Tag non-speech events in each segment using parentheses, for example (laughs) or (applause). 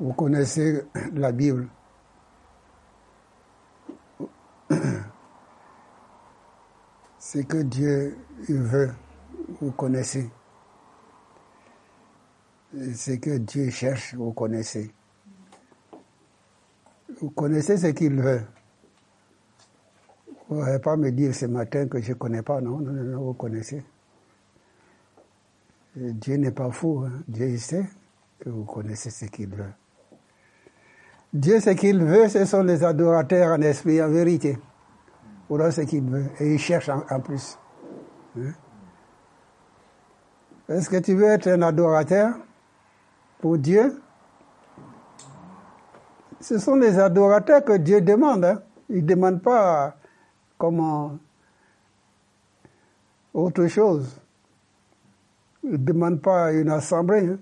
Vous connaissez la Bible. Ce que Dieu veut, vous connaissez. Ce que Dieu cherche, vous connaissez. Vous connaissez ce qu'il veut. Vous ne pas me dire ce matin que je ne connais pas, non, non, non, vous connaissez. Dieu n'est pas fou, hein. Dieu sait que vous connaissez ce qu'il veut. Dieu, ce qu'il veut, ce sont les adorateurs en esprit, en vérité. Voilà ce qu'il veut. Et il cherche en, plus. Hein? Est-ce que tu veux être un adorateur pour Dieu? Ce sont les adorateurs que Dieu demande. Hein. Il ne demande pas comment autre chose. Il ne demande pas une assemblée. Hein.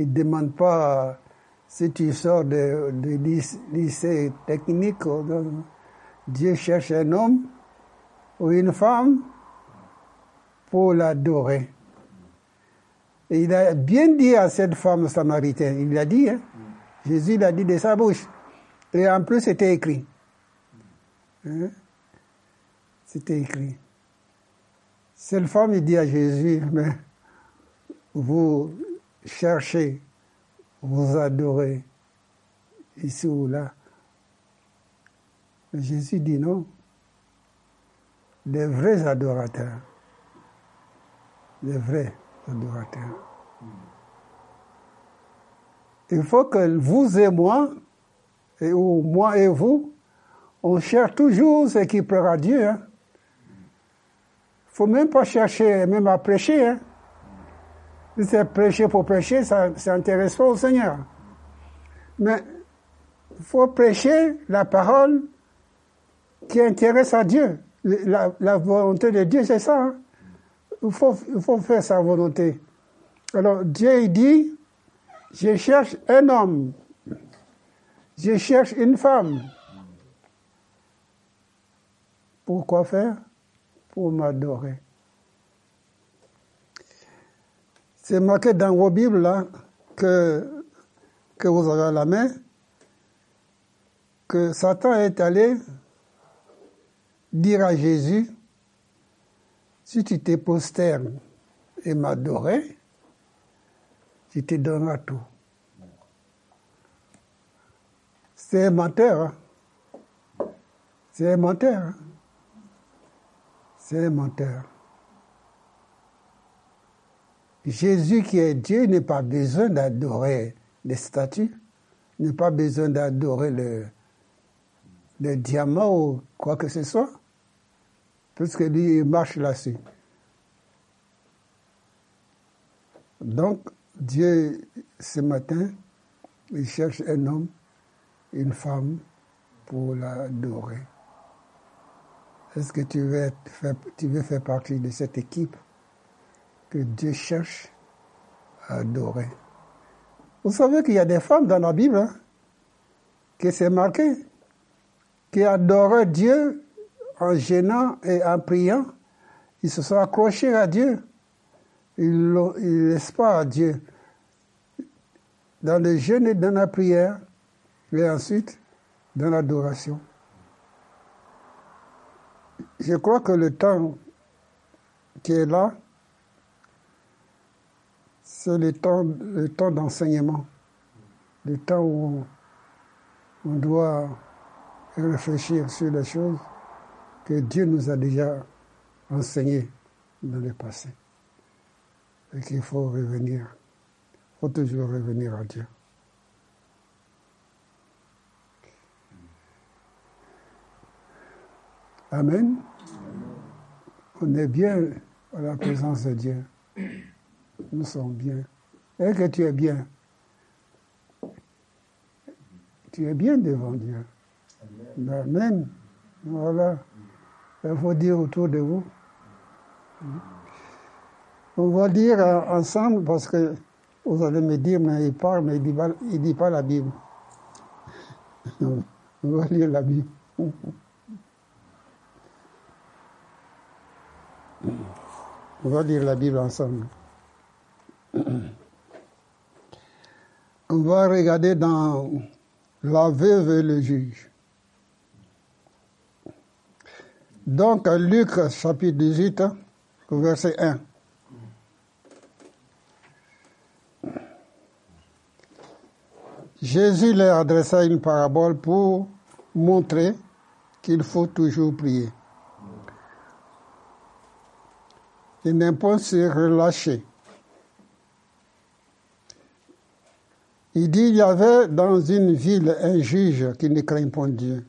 Il ne demande pas si tu sors de, lycée technique. Dieu cherche un homme ou une femme pour l'adorer. Et il a bien dit à cette femme samaritaine, il l'a dit, hein? Jésus l'a dit de sa bouche. Et en plus, c'était écrit. Hein? C'était écrit. Cette femme, il dit à Jésus, mais vous cherchez, vous adorez, ici ou là. Jésus dit non. Les vrais adorateurs, les vrais adorateurs. Il faut que vous et moi, et, ou moi et vous, on cherche toujours ce qui plaira à Dieu. Il hein. ne faut même pas chercher, même à prêcher. Hein. C'est prêcher pour prêcher, ça n'intéresse pas au Seigneur. Mais il faut prêcher la parole qui intéresse à Dieu. La, volonté de Dieu, c'est ça. Hein. Il, faut, il faut faire sa volonté. Alors Dieu il dit, je cherche un homme, je cherche une femme. Pourquoi faire? Pour m'adorer. C'est marqué dans vos Bibles là, que, que vous avez à la main, que Satan est allé dire à Jésus, si tu te posternes et m'adorer, je te donnerai tout. C'est un menteur. Hein. C'est un menteur. Hein. C'est un menteur. Jésus qui est Dieu n'a pas besoin d'adorer les statues, n'a pas besoin d'adorer le, diamant ou quoi que ce soit, puisque lui, marche là-dessus. Donc, Dieu, ce matin, il cherche un homme, une femme pour l'adorer. Est-ce que tu veux faire partie de cette équipe? Que Dieu cherche à adorer. Vous savez qu'il y a des femmes dans la Bible hein, qui s'est marqué, qui adoraient Dieu en gênant et en priant. Ils se sont accrochés à Dieu. Ils pas à Dieu. Dans le jeûne et dans la prière, et ensuite dans l'adoration. Je crois que le temps qui est là, c'est le temps, le temps d'enseignement, le temps où on doit réfléchir sur les choses que Dieu nous a déjà enseignées dans le passé. Et qu'il faut revenir, il faut toujours revenir à Dieu. Amen. On est bien à la présence de Dieu nous sommes bien. Et que tu es bien? Tu es bien devant Dieu. Amen. Voilà. Il faut dire autour de vous. On va dire ensemble parce que vous allez me dire, mais il parle, mais il ne dit, dit pas la Bible. (laughs) On va lire la Bible. On va lire la Bible ensemble. On va regarder dans la veuve et le juge. Donc, Luc chapitre 18, verset 1. Jésus leur adressa une parabole pour montrer qu'il faut toujours prier. Et n'importe se relâcher. Il dit il y avait dans une ville un juge qui ne craint point Dieu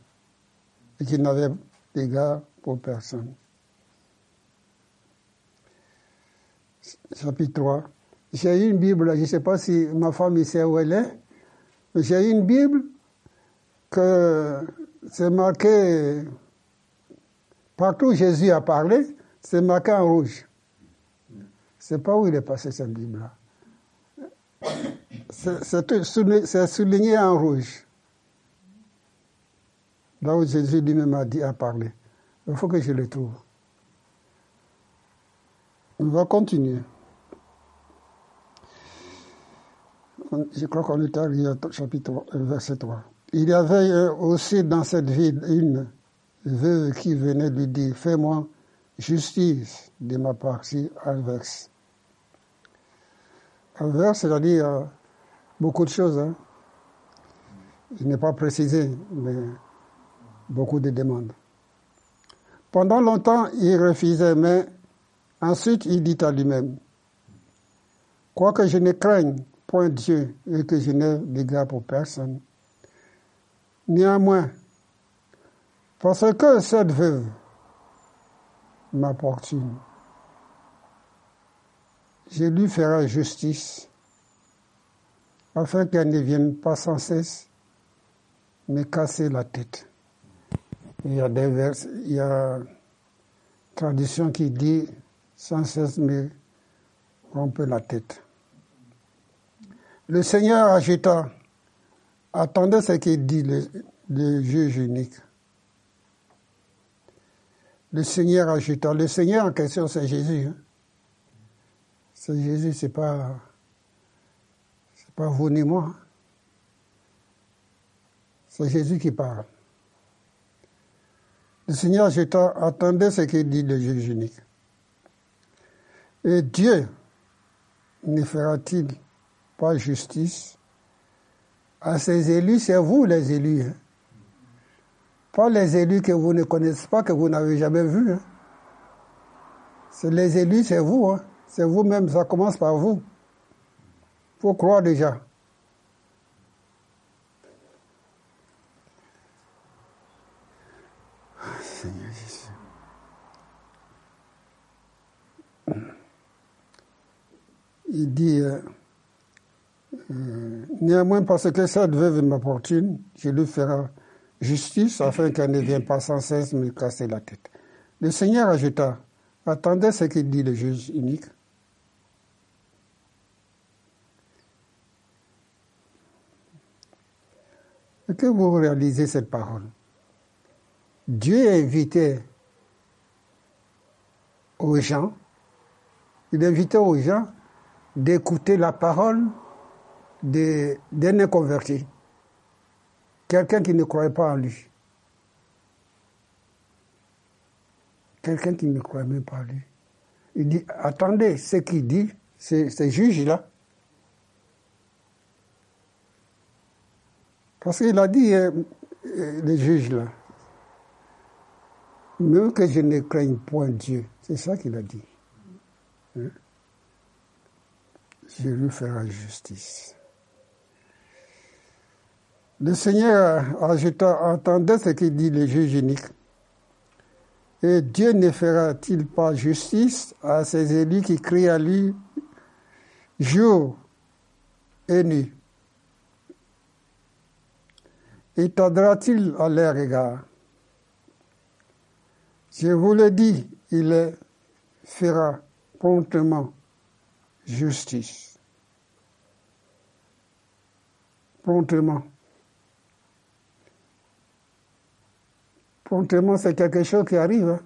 et qui n'avait d'égard pour personne. Chapitre 3. J'ai une Bible, je ne sais pas si ma femme sait où elle est, mais j'ai une Bible que c'est marqué, partout où Jésus a parlé, c'est marqué en rouge. Je ne sais pas où il est passé cette Bible-là. C'est souligné en rouge. Là où Jésus lui-même a dit, a parlé. Il faut que je le trouve. On va continuer. Je crois qu'on est arrivé au chapitre verset 3. Il y avait euh, aussi dans cette ville une veuve qui venait lui dire Fais-moi justice de ma partie inverse. Inverse, c'est-à-dire euh, beaucoup de choses. Hein. Je n'ai pas précisé, mais beaucoup de demandes. Pendant longtemps, il refusait, mais ensuite il dit à lui-même, quoique je ne craigne point Dieu et que je n'ai d'égard pour personne, néanmoins, parce que cette veuve m'apportune, je lui ferai justice, afin qu'elle ne vienne pas sans cesse me casser la tête. Il y a des il y a une tradition qui dit sans cesse me rompre la tête. Le Seigneur ajouta, attendez ce qu'il dit le, juge unique. Le Seigneur ajouta, le Seigneur en question c'est Jésus. Hein. C'est Jésus, c'est pas, pas vous ni moi. C'est Jésus qui parle. Le Seigneur, je attendais ce qu'il dit le juge unique. Et Dieu ne fera-t-il pas justice à ses élus? C'est vous les élus. Hein. Pas les élus que vous ne connaissez pas, que vous n'avez jamais vus. Hein. C'est les élus, c'est vous. Hein. C'est vous-même, ça commence par vous. Faut croire déjà. Il dit, euh, euh, néanmoins parce que cette veuve m'apportune, je lui ferai justice afin qu'elle ne vienne pas sans cesse me casser la tête. Le Seigneur ajouta, attendez ce qu'il dit le juge unique. Que vous réalisez cette parole Dieu invitait aux gens, il invitait aux gens d'écouter la parole d'un inconverti, quelqu'un qui ne croyait pas en lui, quelqu'un qui ne croyait même pas en lui. Il dit, attendez, ce qu'il dit, c'est juge-là. Parce qu'il a dit, euh, euh, le juge là, même que je ne craigne point Dieu. C'est ça qu'il a dit. Hein? Je lui ferai justice. Le Seigneur ajouta, entendez ce qu'il dit le juge unique. Et Dieu ne fera-t-il pas justice à ses élus qui crient à lui jour et nuit? Et tendra-t-il à leur égard? Je vous le dis, il fera promptement justice. Promptement. Promptement, c'est quelque chose qui arrive. Hein.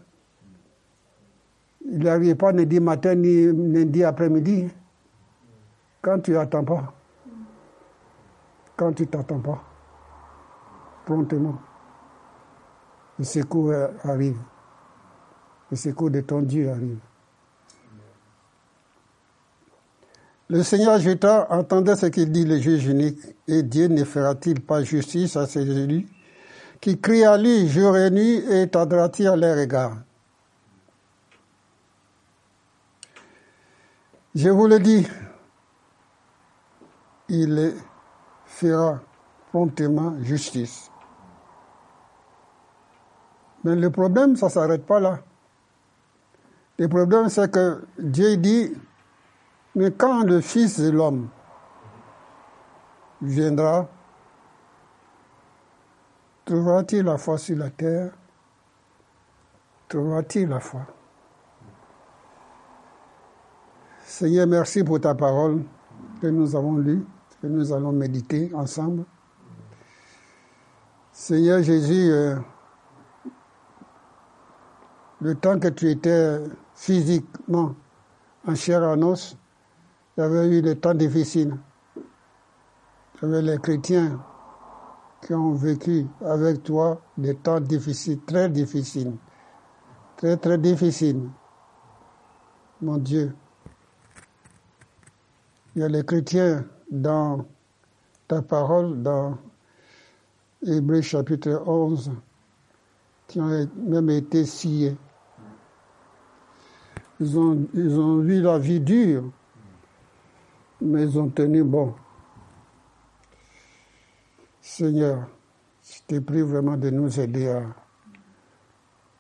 Il n'arrive pas ni matin ni, ni après-midi. Quand tu n'attends pas. quand tu t'attends pas, promptement, le secours arrive. Le secours de ton Dieu arrive. Le Seigneur Jéta entendait ce qu'il dit le juge unique, et Dieu ne fera-t-il pas justice à ces élus qui crient à lui jour et nuit et tendra-t-il à leur égard? Je vous le dis, il fera promptement justice. Mais le problème, ça ne s'arrête pas là. Le problème, c'est que Dieu dit, mais quand le Fils de l'homme viendra, trouvera-t-il la foi sur la terre? Trouvera-t-il la foi? Seigneur, merci pour ta parole que nous avons lue, que nous allons méditer ensemble. Seigneur Jésus, euh, le temps que tu étais physiquement en chair en os, il y avait eu des temps difficiles. Il y avait les chrétiens qui ont vécu avec toi des temps difficiles, très difficiles, très très difficiles. Mon Dieu, il y a les chrétiens dans ta parole, dans Hébreu chapitre 11, qui ont même été sciés. Ils ont, ils ont vu la vie dure, mais ils ont tenu bon. Seigneur, je t'ai prie vraiment de nous aider à,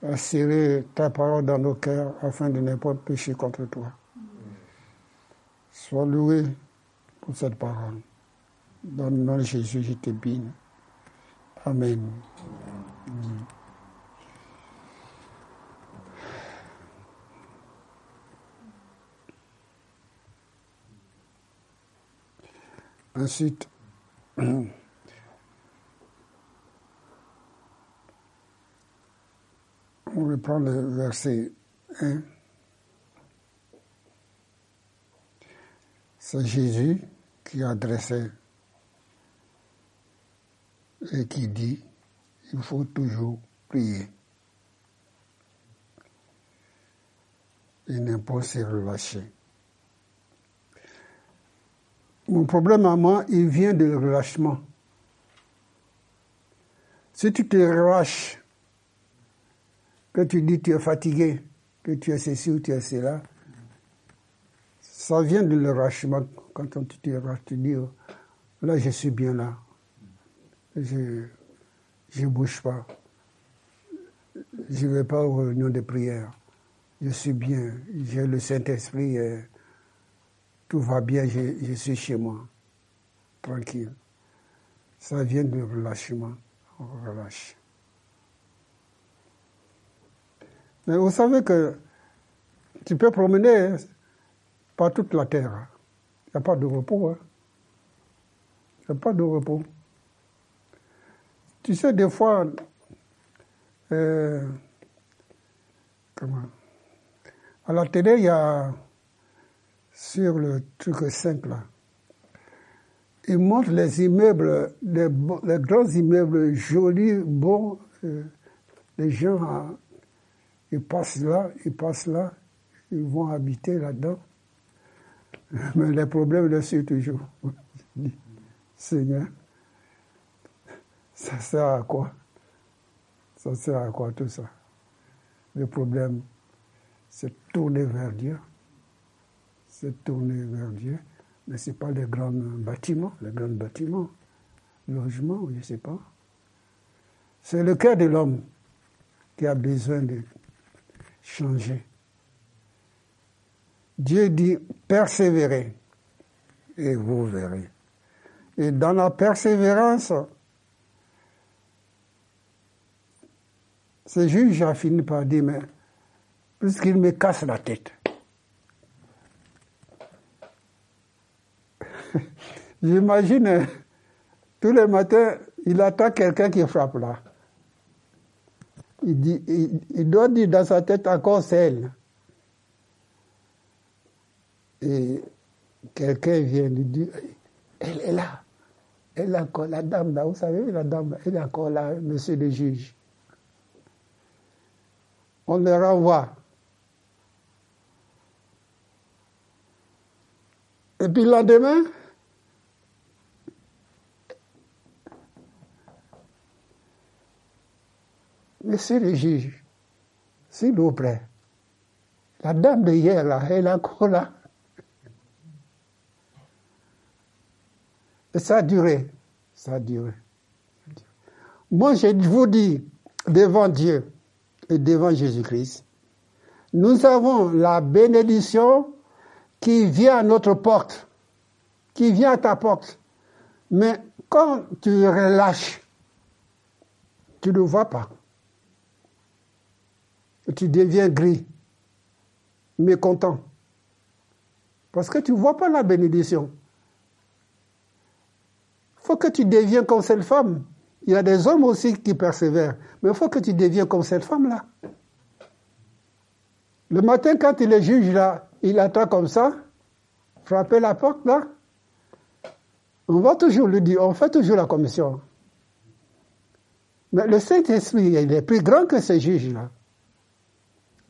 à serrer ta parole dans nos cœurs afin de ne pas pécher contre toi. Sois loué pour cette parole. Dans le nom de Jésus, je te bénis. Amen. Ensuite, on reprend le verset 1. C'est Jésus qui adressait et qui dit, il faut toujours prier. Et ne pas se relâcher. Mon problème à moi, il vient de relâchement. Si tu te relâches, que tu dis tu es fatigué, que tu es ceci ou tu es cela, ça vient de relâchement. Quand tu te relâches, tu dis, oh, là je suis bien là. Je ne bouge pas. Je ne vais pas aux réunions de prière. Je suis bien. J'ai le Saint-Esprit tout va bien, je, suis chez moi, tranquille. Ça vient du relâchement, on relâche. Mais vous savez que tu peux promener par toute la terre. Il n'y a pas de repos. Hein. Il n'y a pas de repos. Tu sais, des fois, euh, comment? À la télé, il y a sur le truc simple là. Il montre les immeubles, les, grands immeubles jolis, bons. Euh, les gens, hein, ils passent là, ils passent là, ils vont habiter là-dedans. (laughs) Mais les problèmes le sont toujours. (laughs) Seigneur, ça sert à quoi? Ça sert à quoi tout ça? Le problème, c'est tourner vers Dieu se tourner vers Dieu, mais ce n'est pas les grands bâtiments, les grands bâtiments, logements, je ne sais pas. C'est le cœur de l'homme qui a besoin de changer. Dieu dit persévérez et vous verrez. Et dans la persévérance, ce juge a fini par dire, mais puisqu'il me casse la tête, J'imagine, hein, tous les matins, il attend quelqu'un qui frappe là. Il, doit dire dans sa tête encore celle. Et quelqu'un vient lui dire, elle est là. elle est encore, la dame là, vous savez, la dame, elle est encore là, monsieur le juge. On le renvoie. Et puis le lendemain, Monsieur le juge, s'il vous plaît, la dame de hier, elle est encore là. Et ça a duré. Ça a duré. Moi, je vous dis, devant Dieu et devant Jésus-Christ, nous avons la bénédiction qui vient à notre porte, qui vient à ta porte. Mais quand tu relâches, tu ne vois pas. Tu deviens gris, mécontent. Parce que tu ne vois pas la bénédiction faut que tu deviennes comme cette femme. Il y a des hommes aussi qui persévèrent, mais il faut que tu deviennes comme cette femme-là. Le matin, quand il est juge là, il attend comme ça, frapper la porte là. On va toujours lui dire, on fait toujours la commission. Mais le Saint-Esprit, il est plus grand que ces juges-là.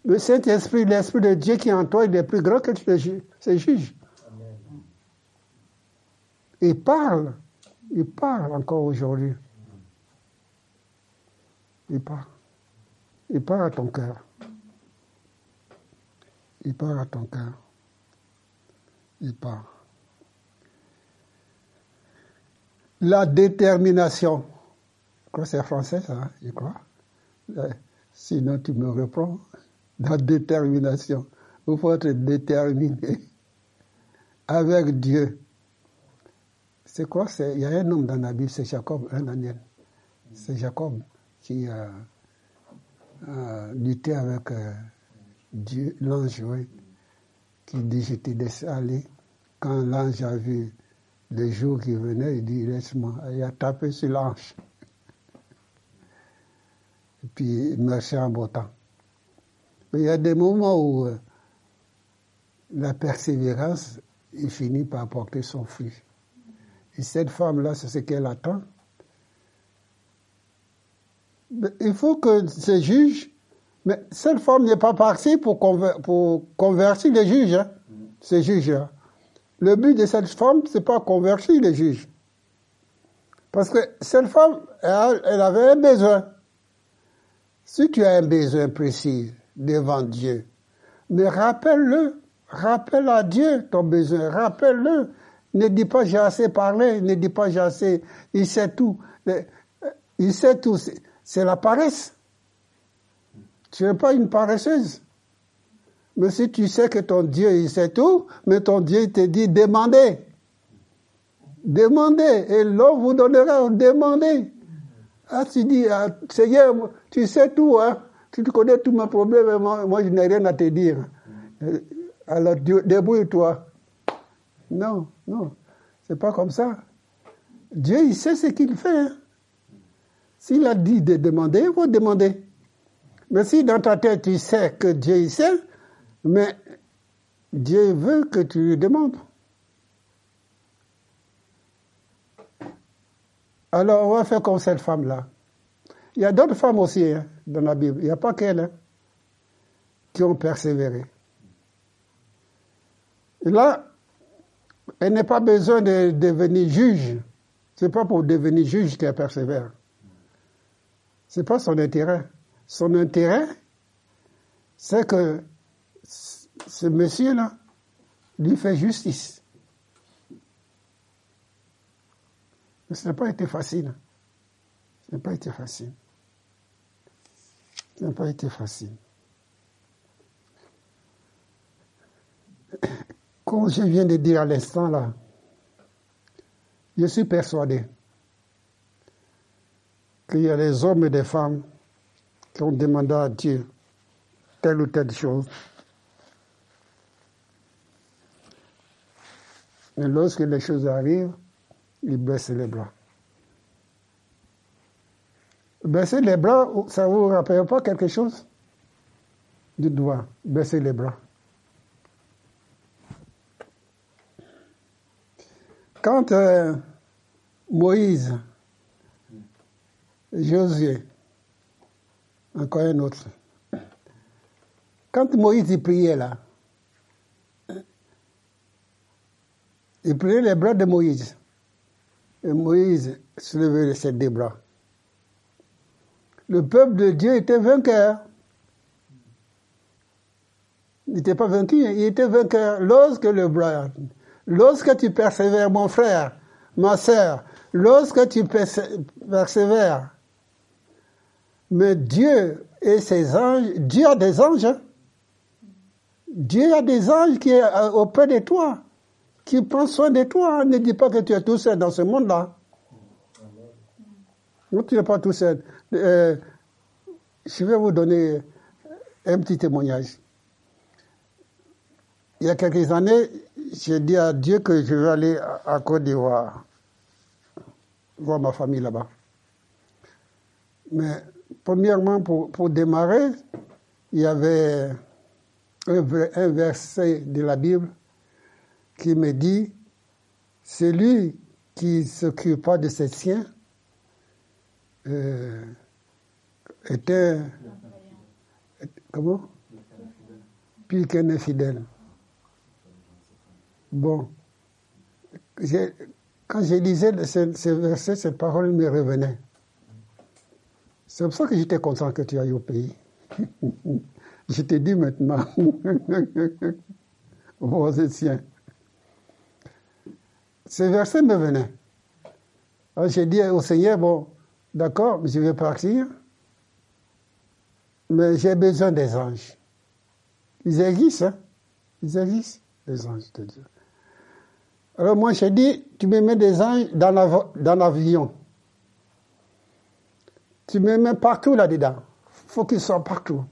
Le Saint-Esprit, l'Esprit de Dieu qui est en toi, il est plus grand que ces juges. Il parle il parle encore aujourd'hui. Il parle. Il parle à ton cœur. Il parle à ton cœur. Il parle. La détermination. Je crois que c'est français, ça, hein, je crois. Sinon, tu me reprends. La détermination. Il faut être déterminé avec Dieu. C'est quoi? Il y a un homme dans la Bible, c'est Jacob, un Daniel. C'est Jacob qui a, lutté avec euh, Dieu, l'ange, qui dit Je t'ai laissé aller. Quand l'ange a vu le jour qui venait, il dit Laisse-moi. Il a tapé sur l'ange. Et puis il marchait en beau temps. Mais il y a des moments où euh, la persévérance, finit par porter son fruit. Et cette femme-là, c'est ce qu'elle attend. il faut que ces juges, mais cette femme n'est pas partie pour, convertir les juges, hein, ces juges-là. Le but de cette femme, c'est pas convertir les juges. Parce que cette femme, elle, avait un besoin. Si tu as un besoin précis devant Dieu, mais rappelle-le, rappelle à Dieu ton besoin, rappelle-le. Ne dis pas j'ai assez parlé, ne dis pas j'ai assez, il sait tout. Il sait tout, c'est la paresse. Tu n'es pas une paresseuse. Mais si tu sais que ton Dieu, il sait tout, mais ton Dieu te dit demandez. Demandez, et l'homme vous donnera, demandez. Ah, tu dis, ah, Seigneur, tu sais tout, hein. Tu connais tous mes problèmes, moi, moi je n'ai rien à te dire. Alors, débrouille-toi. Non, non, c'est pas comme ça. Dieu, il sait ce qu'il fait. Hein. S'il a dit de demander, il faut demander. Mais si dans ta tête tu sais que Dieu il sait, mais Dieu veut que tu lui demandes. Alors on va faire comme cette femme-là. Il y a d'autres femmes aussi hein, dans la Bible. Il n'y a pas qu'elle hein, qui ont persévéré. Et là, elle n'a pas besoin de devenir juge. Ce n'est pas pour devenir juge qu'elle persévère. Ce n'est pas son intérêt. Son intérêt, c'est que ce monsieur-là lui fait justice. Mais ce n'a pas été facile. Ce n'a pas été facile. Ce n'a pas été facile. (coughs) Comme je viens de dire à l'instant là, je suis persuadé qu'il y a des hommes et des femmes qui ont demandé à Dieu telle ou telle chose. Et lorsque les choses arrivent, ils baissent les bras. Baisser les bras, ça ne vous rappelle pas quelque chose? Du doigt, baisser les bras. Quand euh, Moïse, Josué, encore un autre. Quand Moïse y priait là, il priait les bras de Moïse. Et Moïse soulevait ses deux bras. Le peuple de Dieu était vainqueur. Il n'était pas vaincu, il était vainqueur. Lorsque le bras, lorsque tu persévères, mon frère, ma sœur, lorsque tu persévères, mais Dieu et ses anges, Dieu a des anges. Hein. Dieu a des anges qui sont euh, auprès de toi, qui prennent soin de toi. Ne dis pas que tu es tout seul dans ce monde-là. Non, tu n'es pas tout seul. Euh, je vais vous donner un petit témoignage. Il y a quelques années, j'ai dit à Dieu que je vais aller à Côte d'Ivoire, voir ma famille là-bas. Mais premièrement, pour, pour démarrer, il y avait un, verset de la Bible qui me dit, celui qui ne s'occupe pas de ses siens euh, était, comment? Puis qu'un infidèle. Bon, quand je lisais ce, verset, cette parole me revenait. C'est pour ça que j'étais content que tu ailles au pays. (laughs) Je te dis maintenant, (laughs) vos étiens. Ce verset me venait. j'ai dit au Seigneur, bon, d'accord, je vais partir, mais j'ai besoin des anges. Ils existent, hein? Ils existent, les anges de Dieu. Alors moi, j'ai dit, tu me mets des anges dans l'avion. Tu me mets partout là-dedans. Il faut qu'ils soient partout.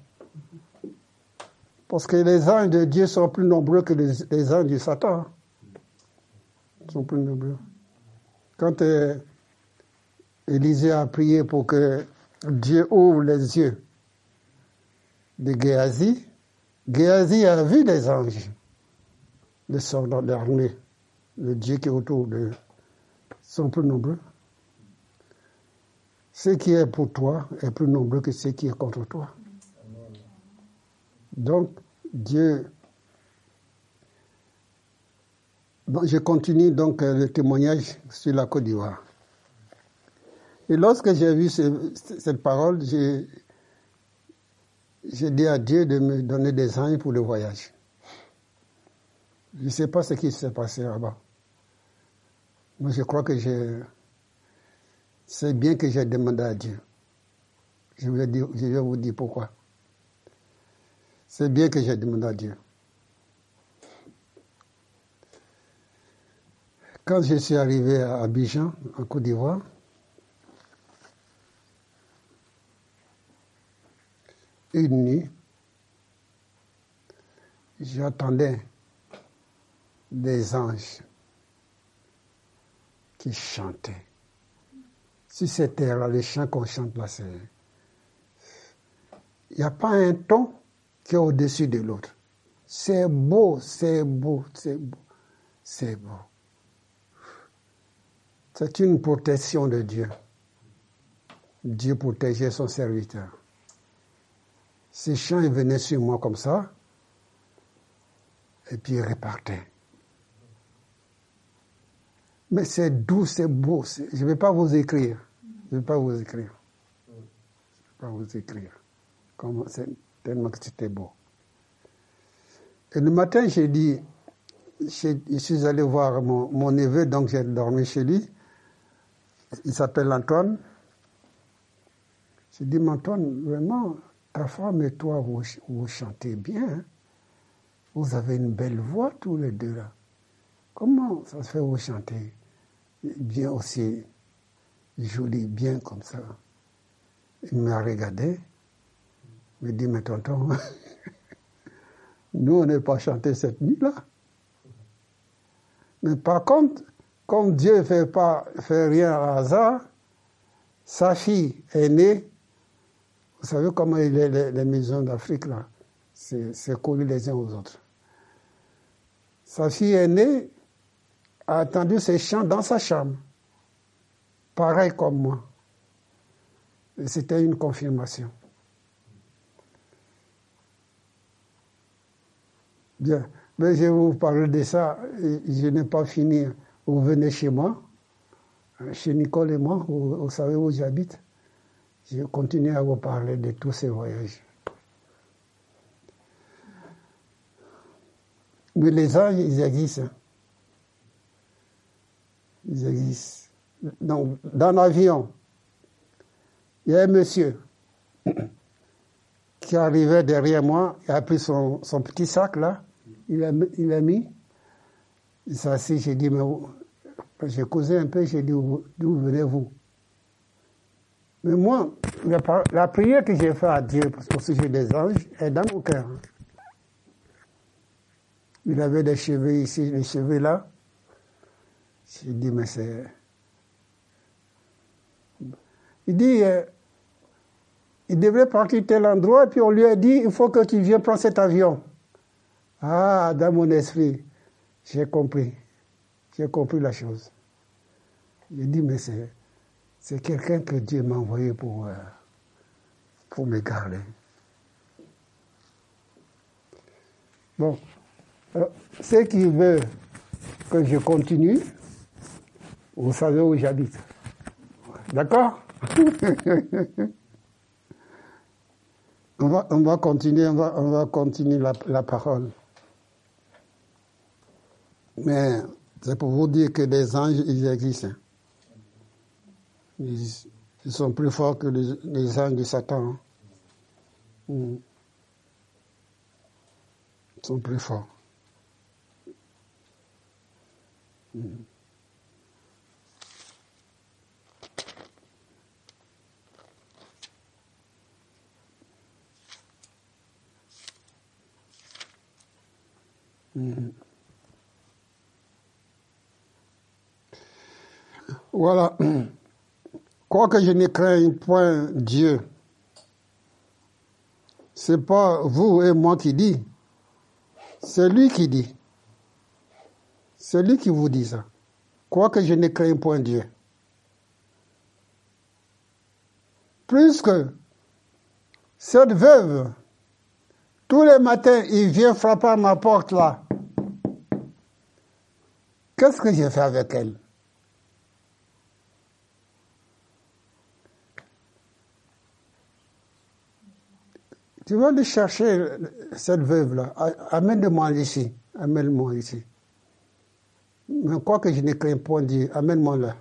Parce que les anges de Dieu sont plus nombreux que les, anges du Satan. Ils sont plus nombreux. Quand euh, Élisée a prié pour que Dieu ouvre les yeux de Géasi, Géasi a vu les anges, les soldats d'armée, le Dieu qui est autour d'eux, sont plus nombreux. Ce qui est pour toi est plus nombreux que ce qui est contre toi. Donc, Dieu. je continue donc euh, le témoignage sur la Côte d'Ivoire. Et lorsque j'ai vu cette parole, j'ai dit à Dieu de me donner des anges pour le voyage. Je ne sais pas ce qui s'est passé là-bas. Moi, je crois que c'est bien que j'ai demandé à Dieu. Je vais, je vais vous dire pourquoi. C'est bien que j'ai demandé à Dieu. Quand je suis arrivé à Abidjan, en Côte d'Ivoire, une nuit, j'attendais des anges qui chantaient. Si c'était là, les chants qu'on chante là, c'est. Il n'y a pas un ton qui est au-dessus de l'autre. C'est beau, c'est beau, c'est beau, c'est beau. C'est une protection de Dieu. Dieu protégeait son serviteur. Ces chants venaient sur moi comme ça, et puis ils repartaient. Mais c'est doux, c'est beau. Je ne vais pas vous écrire. Je ne vais pas vous écrire. Je ne vais pas vous écrire. Comment tellement que c'était beau. Et le matin, j'ai dit, je suis allé voir mon, neveu, donc j'ai dormi chez lui. Il s'appelle Antoine. J'ai dit, Antoine, vraiment, ta femme et toi, vous, chantez bien. Hein. Vous avez une belle voix tous les deux là. Comment ça se fait vous chantez bien aussi joli, bien comme ça? Il m'a regardé me dit, mais tonton, (laughs) nous, on n'est pas chanté cette nuit-là. Mais par contre, comme Dieu ne fait rien à hasard, sa fille est née. Vous savez comment il est, les, maisons d'Afrique, là? C'est collé les uns aux autres. Sa fille est née, a attendu ses chants dans sa chambre. pareil comme moi. C'était une confirmation. Bien, mais je vais vous parler de ça. Je n'ai pas fini. Vous venez chez moi, chez Nicole et moi, vous savez où j'habite? Je continue à vous parler de tous ces voyages. Mais les anges, ils existent. Ils existent. Donc, dans l'avion, il y a un monsieur (clears throat) qui arrivait derrière moi, il a pris son, petit sac là, il a, il a mis, il s'est assis, j'ai dit, mais j'ai causé un peu, j'ai dit, d'où venez-vous? Mais moi, la, prière que j'ai faite à Dieu au sujet des anges est dans mon cœur. Il avait des cheveux ici, des cheveux là. J'ai dit, mais c'est... Il dit, euh, il devrait partir tel endroit, puis on lui a dit, il faut que tu viennes prendre cet avion. Ah, dans mon esprit, j'ai compris. J'ai compris la chose. J'ai dit, mais c'est, c'est quelqu'un que Dieu m'a envoyé pour, euh, me. Bon, ceux qui veulent que je continue, vous savez où j'habite. D'accord? (laughs) On, va, on va continuer, on va, on va continuer la, la parole. Mais c'est pour vous dire que les anges, ils existent. Ils, sont plus forts que les, anges de Satan. Hmm. Ils sont plus forts. Hmm. Hmm. Voilà. (clears throat) Quoique je ne craigne point Dieu, c'est pas vous et moi qui dit, c'est lui qui dit. C'est lui qui vous dit ça. Quoique je ne craigne point Dieu. Puisque cette veuve, tous les matins, il vient frapper à ma porte là. Qu'est-ce que j'ai fait avec elle? Tu vas aller chercher cette veuve-là. Amène-moi ici. Amène-moi ici. Mais quoi que je ne crains point Dieu, amène-moi là.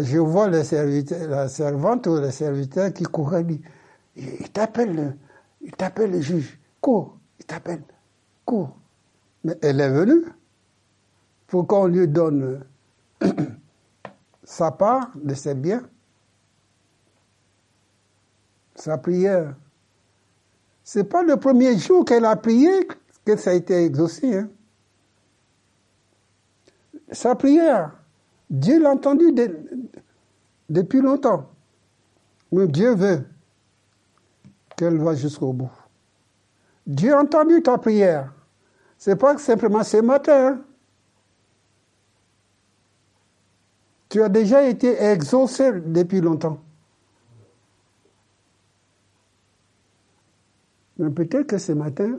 Je vois la servante ou le serviteur qui courait, il t'appelle, il t'appelle le juge. Cours, il t'appelle. Cours. Mais elle est venue pour qu'on lui donne (clears throat) sa part de ses biens, sa prière. C'est pas le premier jour qu'elle a prié que ça a été exaucé. Hein. Sa prière, Dieu l'a entendu depuis longtemps. Mais Dieu veut qu'elle va jusqu'au bout. Dieu a entendu ta prière. C'est pas simplement ce matin. Hein. Tu as déjà été exaucé depuis longtemps. Mais peut-être que ce matin,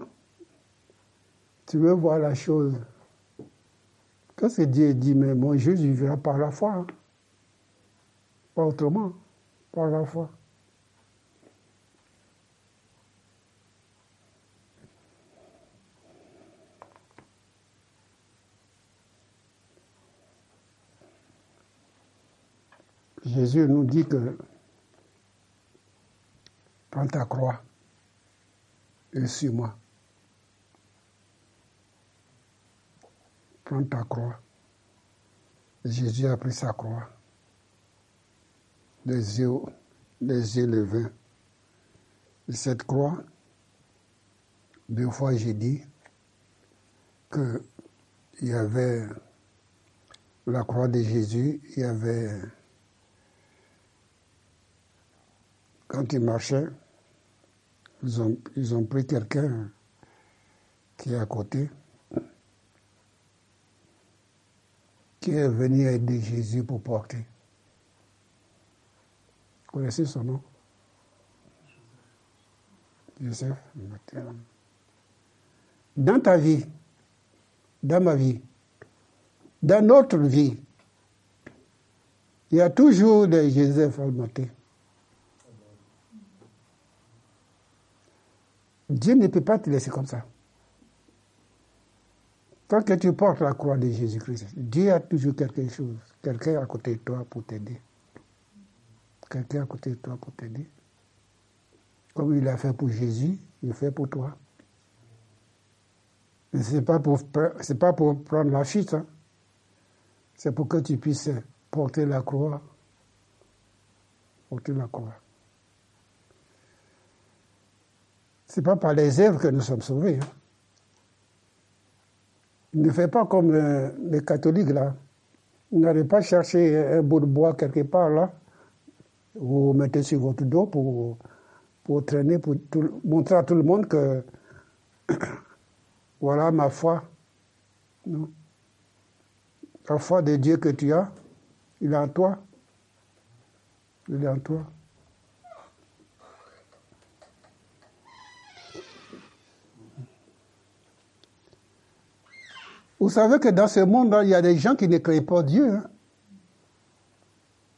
tu veux voir la chose. Qu'est-ce que Dieu dit Mais mon Jésus vivra par la foi. Hein. Pas autrement, par la foi. Jésus nous dit que prends ta croix et suis-moi. Prends ta croix. Jésus a pris sa croix. Les yeux, les yeux levés. Et cette croix, deux fois j'ai dit qu'il y avait la croix de Jésus, il y avait, quand il marchait, ils ont, ils ont pris quelqu'un qui est à côté, qui est venu aider Jésus pour porter. Vous connaissez son nom? Joseph Dans ta vie, dans ma vie, dans notre vie, il y a toujours des Joseph Almaté. Dieu ne peut pas te laisser comme ça. Tant que tu portes la croix de Jésus-Christ, Dieu a toujours quelque chose, quelqu'un à côté de toi pour t'aider. Quelqu'un à côté de toi pour t'aider. Comme il a fait pour Jésus, il fait pour toi. Ce n'est pas, pour, pas pour prendre la fuite. Hein. C'est pour que tu puisses porter la croix. Porter la croix. Ce n'est pas par les œuvres que nous sommes sauvés. Hein. Ne faites pas comme euh, les catholiques là. N'allez pas chercher un bout de bois quelque part là. Vous mettez sur votre dos pour, pour traîner, pour montrer à tout le monde que (coughs) voilà ma foi. Non. La foi de Dieu que tu as, il est en toi. Il est en toi. Vous savez que dans ce monde, il y a des gens qui ne craignent pas Dieu. Hein.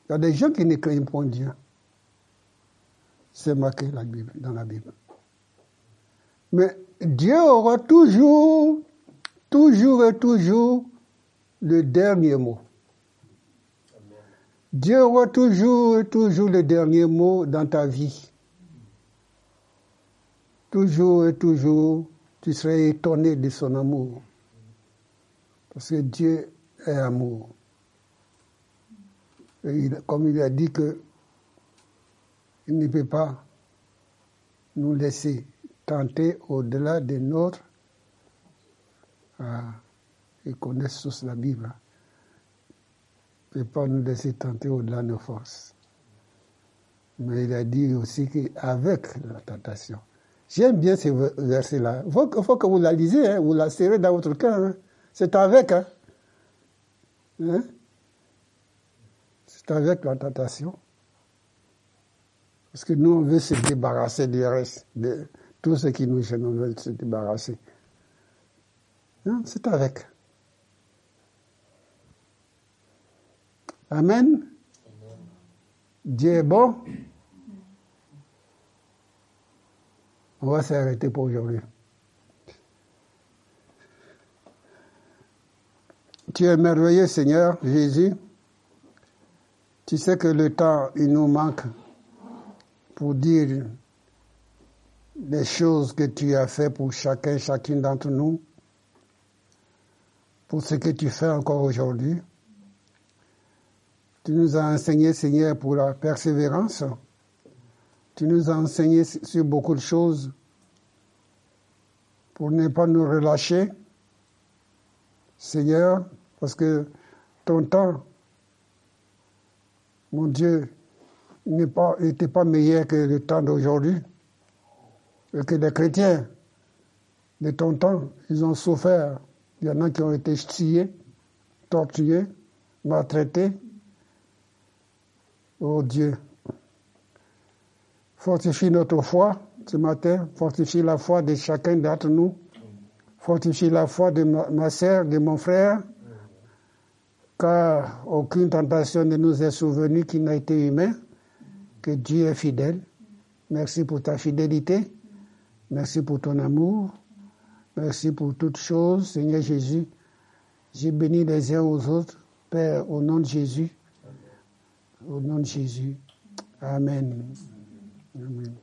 Il y a des gens qui ne craignent pas Dieu. C'est marqué dans la Bible. Mais Dieu aura toujours, toujours et toujours le dernier mot. Dieu aura toujours et toujours le dernier mot dans ta vie. Toujours et toujours, tu serais étonné de son amour. Parce que Dieu est amour. Comme il a dit que il ne peut pas nous laisser tenter au-delà de notre. Ah, ils connaissent tous la Bible. Il ne peut pas nous laisser tenter au-delà de nos forces. Mais il a dit aussi qu'avec la tentation. J'aime bien ce verset-là. Il faut, que vous la lisez, hein, vous la serrez dans votre cœur. Hein. C'est avec, hein? hein? C'est avec la tentation. Parce que nous, on veut se débarrasser du reste, de tout ce qui nous gêne, on veut se débarrasser. Non, c'est avec. Amen. Dieu est bon. On va s'arrêter pour aujourd'hui. Tu es merveilleux, Seigneur Jésus. Tu sais que le temps, il nous manque pour dire les choses que tu as fait pour chacun, chacune d'entre nous, pour ce que tu fais encore aujourd'hui. Tu nous as enseigné, Seigneur, pour la persévérance. Tu nous as enseigné sur beaucoup de choses pour ne pas nous relâcher. Seigneur, parce que ton temps, mon Dieu, n'était pas, meilleur que le temps d'aujourd'hui. Et que les chrétiens de ton temps, ils ont souffert. Il y en a qui ont été sciés, torturés, maltraités. Oh Dieu, fortifie notre foi ce matin, fortifie la foi de chacun d'entre nous, fortifie la foi de ma, ma soeur, de mon frère, car aucune tentation ne nous est souvenue qui n'a été humaine, que Dieu est fidèle. Merci pour ta fidélité, merci pour ton amour, merci pour toutes choses, Seigneur Jésus. J'ai béni les uns aux autres, Père, au nom de Jésus. Au nom de Jésus. Amen. Amen.